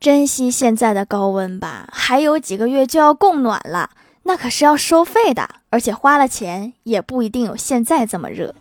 珍惜现在的高温吧还有几个月就要供暖了那可是要收费的而且花了钱也不一定有现在这么热。